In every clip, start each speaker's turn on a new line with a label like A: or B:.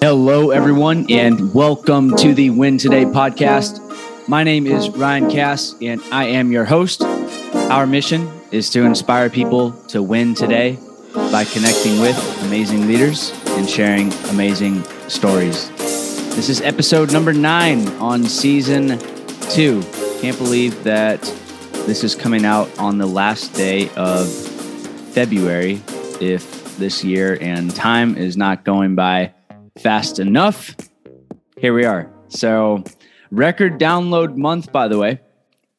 A: Hello, everyone, and welcome to the Win Today podcast. My name is Ryan Cass, and I am your host. Our mission is to inspire people to win today by connecting with amazing leaders and sharing amazing stories. This is episode number nine on season two. Can't believe that this is coming out on the last day of February, if this year and time is not going by fast enough. Here we are. So, record download month, by the way.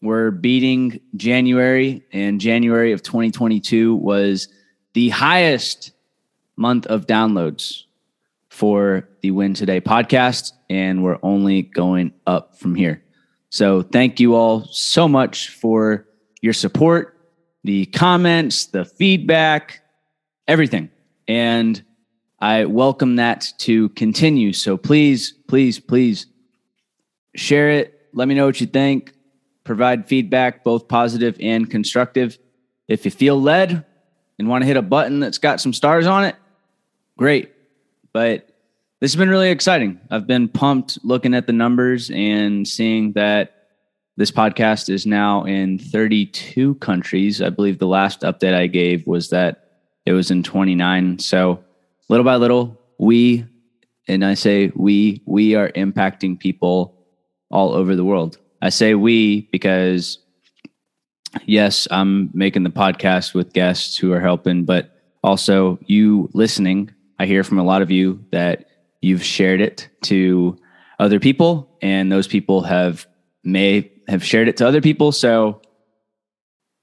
A: We're beating January, and January of 2022 was the highest month of downloads for the Win Today podcast, and we're only going up from here. So, thank you all so much for your support, the comments, the feedback, everything. And I welcome that to continue. So please, please, please share it. Let me know what you think. Provide feedback, both positive and constructive. If you feel led and want to hit a button that's got some stars on it, great. But this has been really exciting. I've been pumped looking at the numbers and seeing that this podcast is now in 32 countries. I believe the last update I gave was that it was in 29. So little by little, we, and I say we, we are impacting people all over the world. I say we because, yes, I'm making the podcast with guests who are helping, but also you listening. I hear from a lot of you that you've shared it to other people, and those people have may have shared it to other people. So,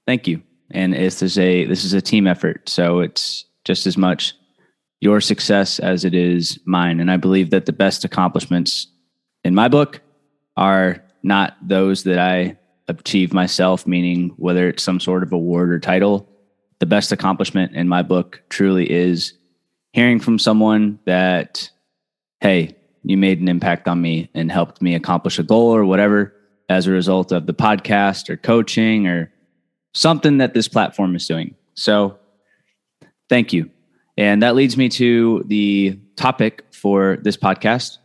A: thank you. And this is a this is a team effort, so it's just as much your success as it is mine. And I believe that the best accomplishments in my book are not those that I achieve myself, meaning whether it's some sort of award or title. The best accomplishment in my book truly is hearing from someone that, hey, you made an impact on me and helped me accomplish a goal or whatever as a result of the podcast or coaching or something that this platform is doing. So, thank you. And that leads me to the topic for this podcast,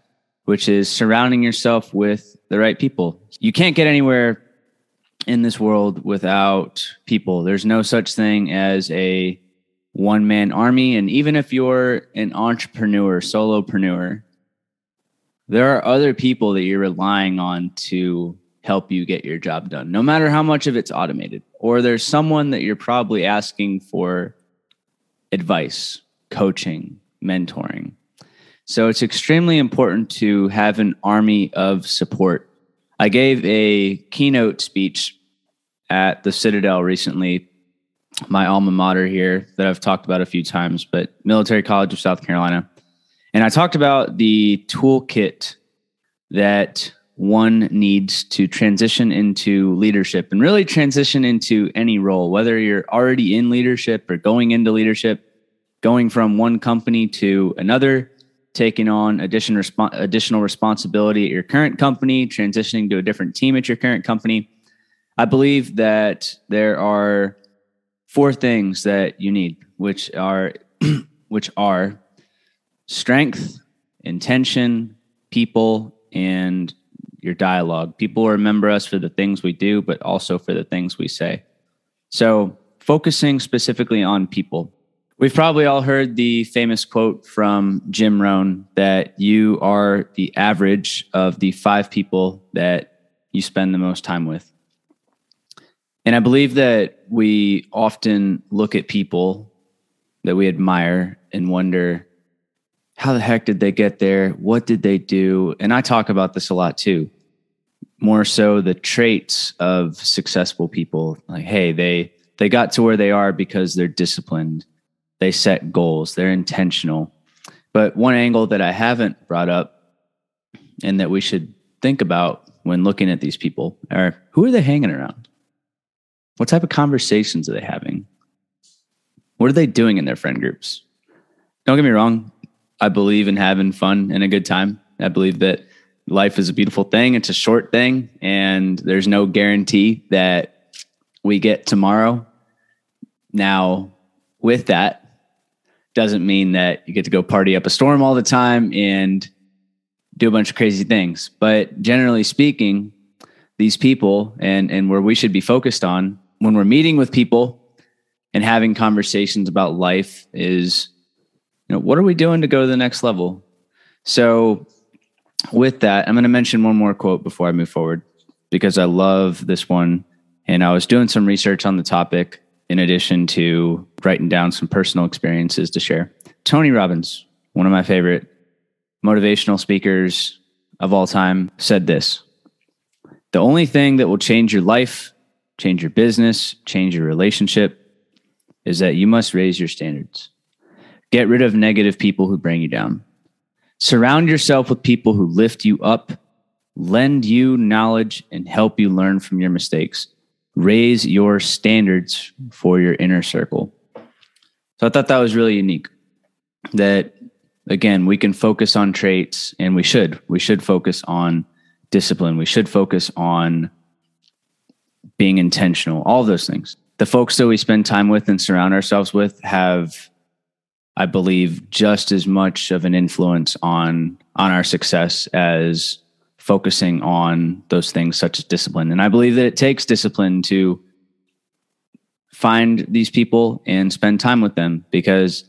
A: which is surrounding yourself with the right people. You can't get anywhere in this world without people. There's no such thing as a one man army. And even if you're an entrepreneur, solopreneur, there are other people that you're relying on to help you get your job done, no matter how much of it's automated. Or there's someone that you're probably asking for advice, coaching, mentoring. So it's extremely important to have an army of support. I gave a keynote speech at the Citadel recently, my alma mater here that I've talked about a few times, but Military College of South Carolina. And I talked about the toolkit that one needs to transition into leadership and really transition into any role, whether you're already in leadership or going into leadership going from one company to another, taking on addition, resp- additional responsibility at your current company, transitioning to a different team at your current company. I believe that there are four things that you need, which are which are strength, intention, people, and your dialogue. People remember us for the things we do, but also for the things we say. So, focusing specifically on people. We've probably all heard the famous quote from Jim Rohn that you are the average of the five people that you spend the most time with. And I believe that we often look at people that we admire and wonder, how the heck did they get there? What did they do? And I talk about this a lot too. More so the traits of successful people. Like, hey, they they got to where they are because they're disciplined they set goals, they're intentional. But one angle that I haven't brought up and that we should think about when looking at these people are who are they hanging around? What type of conversations are they having? What are they doing in their friend groups? Don't get me wrong. I believe in having fun and a good time. I believe that life is a beautiful thing. It's a short thing, and there's no guarantee that we get tomorrow. Now, with that doesn't mean that you get to go party up a storm all the time and do a bunch of crazy things. But generally speaking, these people and and where we should be focused on when we're meeting with people and having conversations about life is you know what are we doing to go to the next level so with that i'm going to mention one more quote before i move forward because i love this one and i was doing some research on the topic in addition to writing down some personal experiences to share tony robbins one of my favorite motivational speakers of all time said this the only thing that will change your life change your business change your relationship is that you must raise your standards. Get rid of negative people who bring you down. Surround yourself with people who lift you up, lend you knowledge, and help you learn from your mistakes. Raise your standards for your inner circle. So I thought that was really unique. That again, we can focus on traits, and we should. We should focus on discipline. We should focus on being intentional, all those things the folks that we spend time with and surround ourselves with have i believe just as much of an influence on on our success as focusing on those things such as discipline and i believe that it takes discipline to find these people and spend time with them because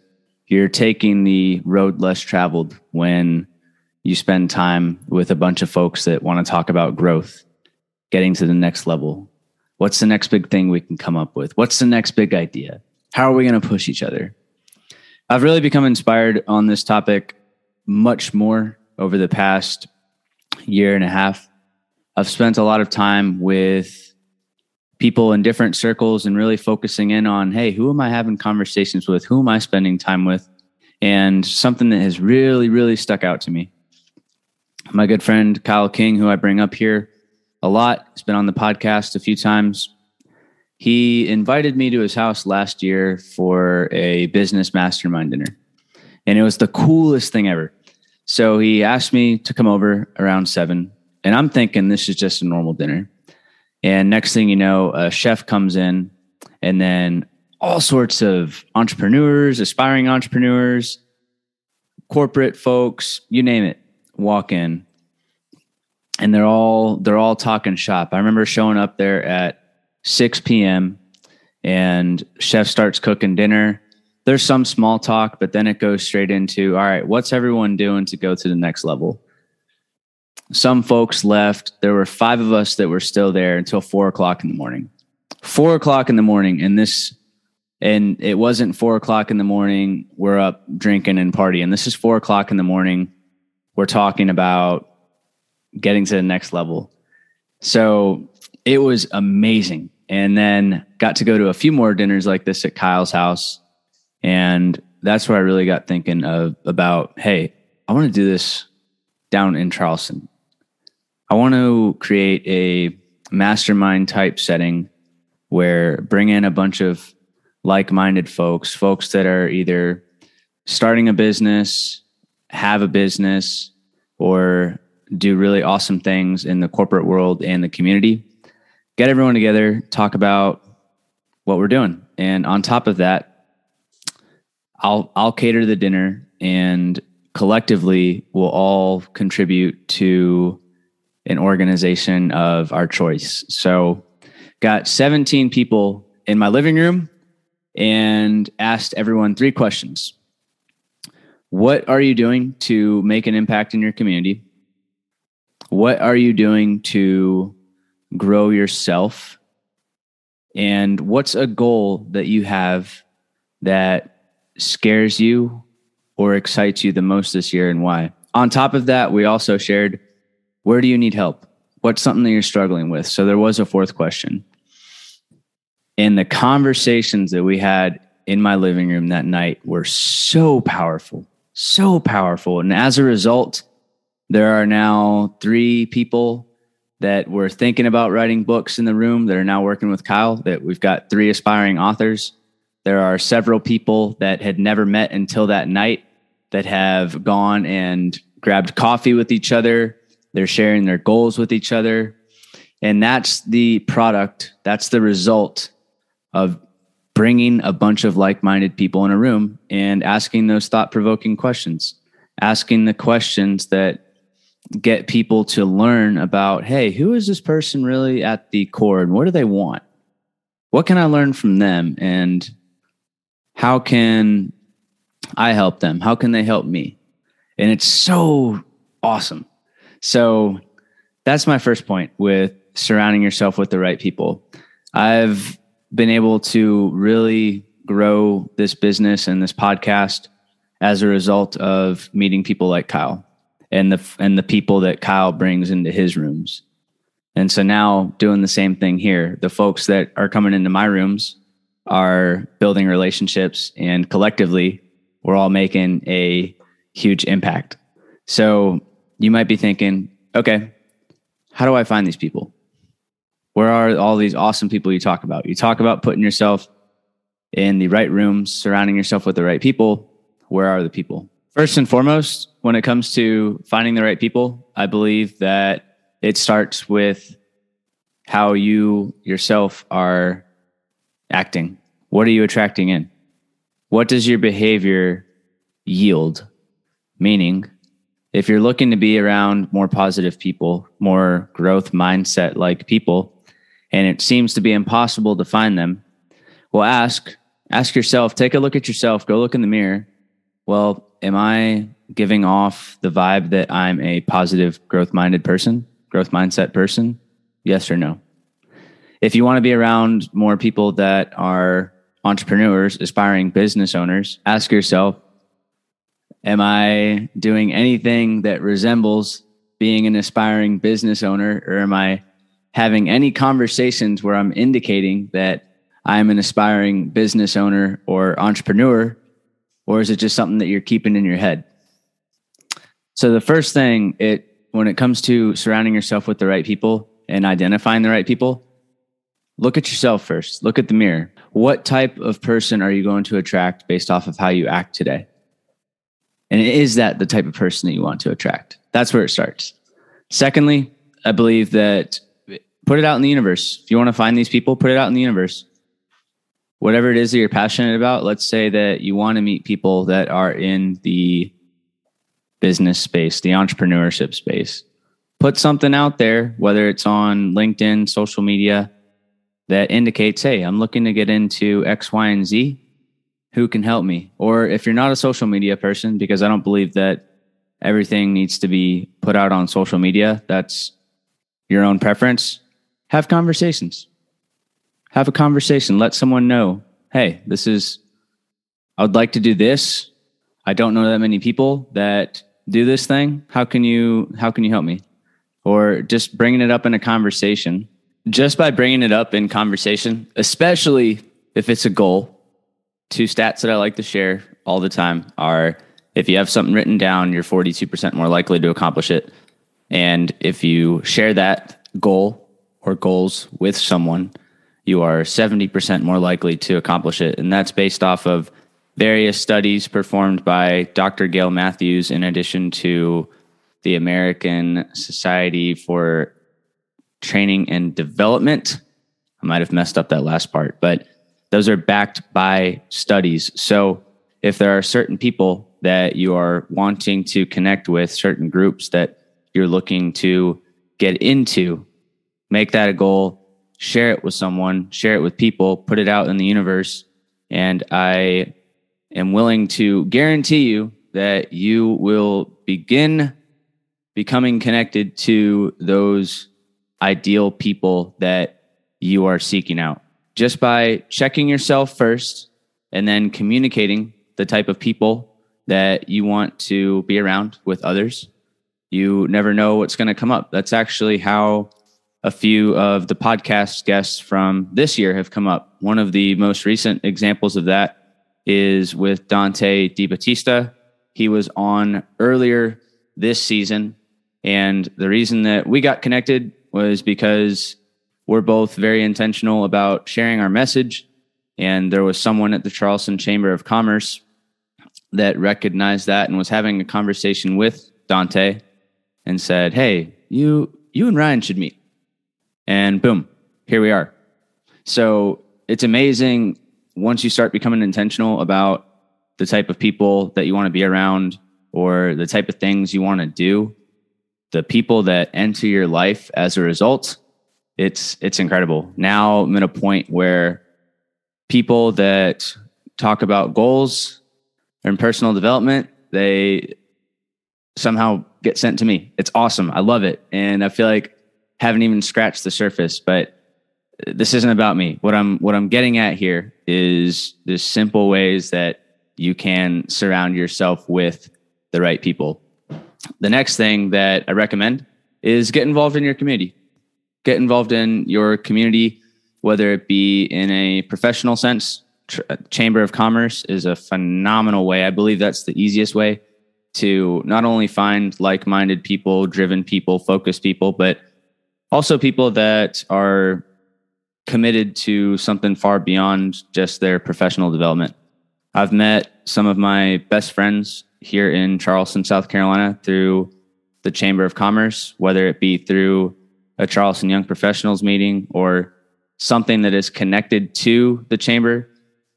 A: you're taking the road less traveled when you spend time with a bunch of folks that want to talk about growth getting to the next level What's the next big thing we can come up with? What's the next big idea? How are we going to push each other? I've really become inspired on this topic much more over the past year and a half. I've spent a lot of time with people in different circles and really focusing in on hey, who am I having conversations with? Who am I spending time with? And something that has really, really stuck out to me. My good friend Kyle King, who I bring up here a lot. He's been on the podcast a few times. He invited me to his house last year for a business mastermind dinner. And it was the coolest thing ever. So he asked me to come over around seven. And I'm thinking this is just a normal dinner. And next thing you know, a chef comes in, and then all sorts of entrepreneurs, aspiring entrepreneurs, corporate folks, you name it, walk in and they're all they're all talking shop. I remember showing up there at 6 p.m. and chef starts cooking dinner. There's some small talk, but then it goes straight into all right, what's everyone doing to go to the next level? Some folks left. There were five of us that were still there until four o'clock in the morning. Four o'clock in the morning, and this and it wasn't four o'clock in the morning. We're up drinking and partying. This is four o'clock in the morning. We're talking about getting to the next level. So it was amazing. And then got to go to a few more dinners like this at Kyle's house. And that's where I really got thinking of about, hey, I want to do this down in Charleston. I want to create a mastermind type setting where bring in a bunch of like-minded folks, folks that are either starting a business, have a business, or do really awesome things in the corporate world and the community. Get everyone together, talk about what we're doing. And on top of that, I'll I'll cater the dinner and collectively we'll all contribute to an organization of our choice. So got 17 people in my living room and asked everyone three questions. What are you doing to make an impact in your community? what are you doing to grow yourself? And what's a goal that you have that scares you or excites you the most this year and why? On top of that, we also shared where do you need help? What's something that you're struggling with? So there was a fourth question. And the conversations that we had in my living room that night were so powerful, so powerful. And as a result, there are now three people that were thinking about writing books in the room that are now working with Kyle. That we've got three aspiring authors. There are several people that had never met until that night that have gone and grabbed coffee with each other. They're sharing their goals with each other. And that's the product, that's the result of bringing a bunch of like minded people in a room and asking those thought provoking questions, asking the questions that get people to learn about hey, who is this person really at the core and what do they want? What can I learn from them? And how can I help them? How can they help me? And it's so awesome. So that's my first point with surrounding yourself with the right people. I've been able to really grow this business and this podcast as a result of meeting people like Kyle and the and the people that Kyle brings into his rooms. And so now doing the same thing here. The folks that are coming into my rooms are building relationships and collectively we're all making a huge impact. So you might be thinking, okay, how do I find these people? Where are all these awesome people you talk about? You talk about putting yourself in the right rooms, surrounding yourself with the right people. Where are the people? First and foremost, when it comes to finding the right people, I believe that it starts with how you yourself are acting. What are you attracting in? What does your behavior yield? Meaning, if you're looking to be around more positive people, more growth mindset like people, and it seems to be impossible to find them, well, ask, ask yourself, take a look at yourself, go look in the mirror. Well, am I giving off the vibe that I'm a positive, growth minded person, growth mindset person? Yes or no? If you want to be around more people that are entrepreneurs, aspiring business owners, ask yourself, am I doing anything that resembles being an aspiring business owner or am I having any conversations where I'm indicating that I'm an aspiring business owner or entrepreneur or is it just something that you're keeping in your head? So the first thing it when it comes to surrounding yourself with the right people and identifying the right people, look at yourself first. Look at the mirror. What type of person are you going to attract based off of how you act today? And is that the type of person that you want to attract? That's where it starts. Secondly, I believe that put it out in the universe. If you want to find these people, put it out in the universe whatever it is that you're passionate about, let's say that you want to meet people that are in the business space, the entrepreneurship space. Put something out there, whether it's on LinkedIn, social media, that indicates, hey, I'm looking to get into X, Y, and Z. Who can help me? Or if you're not a social media person, because I don't believe that everything needs to be put out on social media, that's your own preference. Have conversations have a conversation. Let someone know, hey, this is, I would like to do this. I don't know that many people that do this thing. How can you, how can you help me? Or just bringing it up in a conversation. Just by bringing it up in conversation, especially if it's a goal, two stats that I like to share all the time are if you have something written down, you're 42% more likely to accomplish it. And if you share that goal or goals with someone, you are 70% more likely to accomplish it. And that's based off of various studies performed by Dr. Gail Matthews, in addition to the American Society for Training and Development. I might have messed up that last part, but those are backed by studies. So if there are certain people that you are wanting to connect with, certain groups that you're looking to get into, make that a goal share it with someone, share it with people, put it out in the universe. And I am willing to guarantee you that you will begin becoming connected to those ideal people that you are seeking out just by checking yourself first and then communicating the type of people that you want to be around with others. You never know what's going to come up. That's actually how a few of the podcast guests from this year have come up. One of the most recent examples of that is with Dante DiBattista. He was on earlier this season. And the reason that we got connected was because we're both very intentional about sharing our message. And there was someone at the Charleston Chamber of Commerce that recognized that and was having a conversation with Dante and said, Hey, you you and Ryan should meet and boom, here we are. So it's amazing once you start becoming intentional about the type of people that you want to be around or the type of things you want to do, the people that enter your life as a result, it's it's incredible. Now I'm at a point where people that talk about goals and personal development, they somehow get sent to me. It's awesome. I love it. And I feel like haven't even scratched the surface, but this isn't about me. What I'm what I'm getting at here is the simple ways that you can surround yourself with the right people. The next thing that I recommend is get involved in your community. Get involved in your community, whether it be in a professional sense. Uh, Chamber of Commerce is a phenomenal way. I believe that's the easiest way to not only find like minded people, driven people, focused people, but also people that are committed to something far beyond just their professional development. I've met some of my best friends here in Charleston, South Carolina through the Chamber of Commerce, whether it be through a Charleston Young Professionals meeting or something that is connected to the chamber.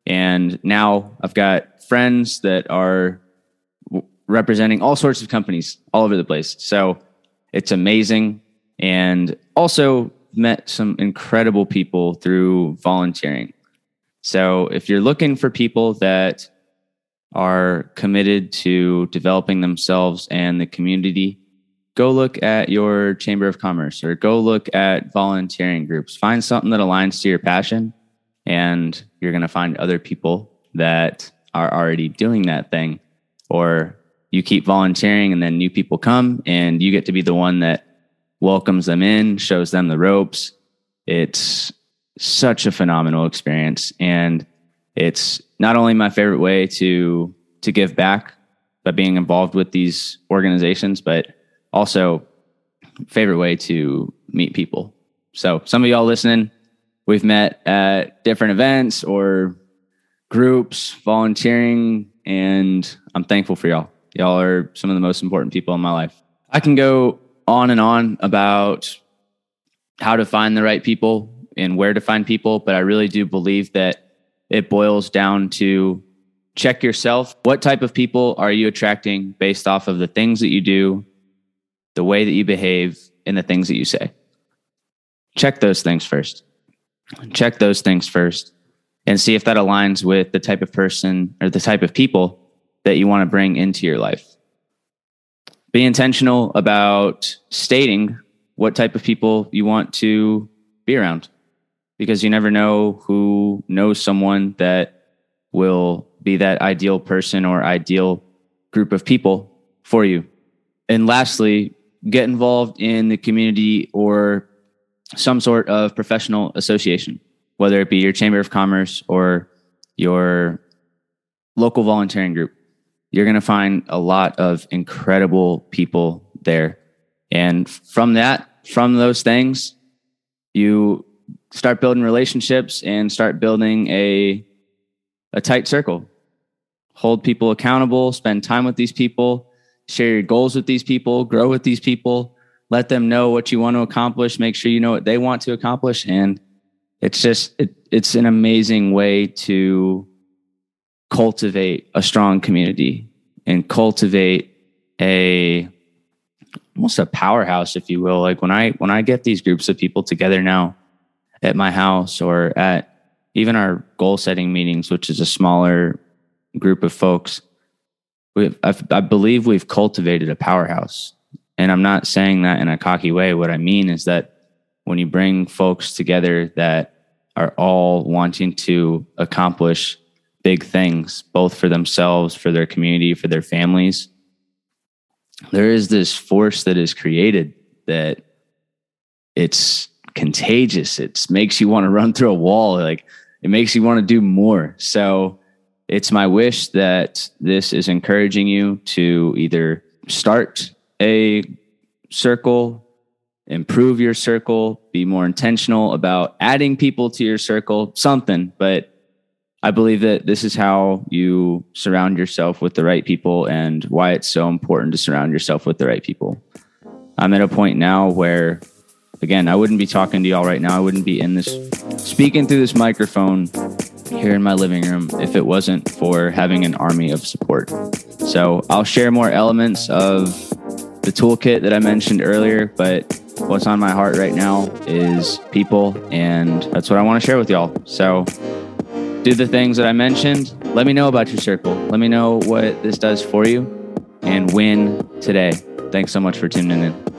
A: And now I've got friends that are representing all sorts of companies all over the place. So it's amazing. And also met some incredible people through volunteering. So if you're looking for people that are committed to developing themselves and the community, go look at your Chamber of Commerce or go look at volunteering groups. Find something that aligns to your passion, and you're going to find other people that are already doing that thing. Or you keep volunteering, and then new people come, and you get to be the one that welcomes them in, shows them the ropes. It's such a phenomenal experience. And it's not only my favorite way to to give back by being involved with these organizations, but also favorite way to meet people. So some of y'all listening, we've met at different events or groups, volunteering, and I'm thankful for y'all. Y'all are some of the most important people in my life. I can go on and on about how to find the right people and where to find people, but I really do believe that it boils down to check yourself. What type of people are you attracting based off of the things that you do, the way that you behave, and the things that you say? Check those things first. Check those things first and see if that aligns with the type of person or the type of people that you want to bring into your life. Be intentional about stating what type of people you want to be around because you never know who knows someone that will be that ideal person or ideal group of people for you. And lastly, get involved in the community or some sort of professional association, whether it be your chamber of commerce or your local volunteering group. You're going to find a lot of incredible people there. And from that, from those things, you start building relationships and start building a a tight circle. Hold people accountable, spend time with these people, share your goals with these people, grow with these people, let them know what you want to accomplish, make sure you know what they want to accomplish and it's just it, it's an amazing way to cultivate a strong community and cultivate a almost a powerhouse if you will like when i when i get these groups of people together now at my house or at even our goal setting meetings, which is a smaller group of folks, I've, I believe we've cultivated a powerhouse. And I'm not saying that in a cocky way. What I mean is that when you bring folks together that are all wanting to accomplish big things, both for themselves, for their community, for their families, there is this force that is created that it's contagious. It makes you want to run through a wall. Like it makes you want to do more. So it's my wish that this is encouraging you to either start a circle, improve your circle, be more intentional about adding people to your circle, something. But I believe that this is how you surround yourself with the right people and why it's so important to surround yourself with the right people. I'm at a point now where again, I wouldn't be talking to y'all right now. I wouldn't be in this speaking through this microphone here in my living room if it wasn't for having an army of support. So I'll share more elements of the toolkit that I mentioned earlier, but what's on my heart right now is people, and that's what I want to share with y'all. So do the things that I mentioned. Let me know about your circle. Let me know what this does for you and win today. Thanks so much for tuning in.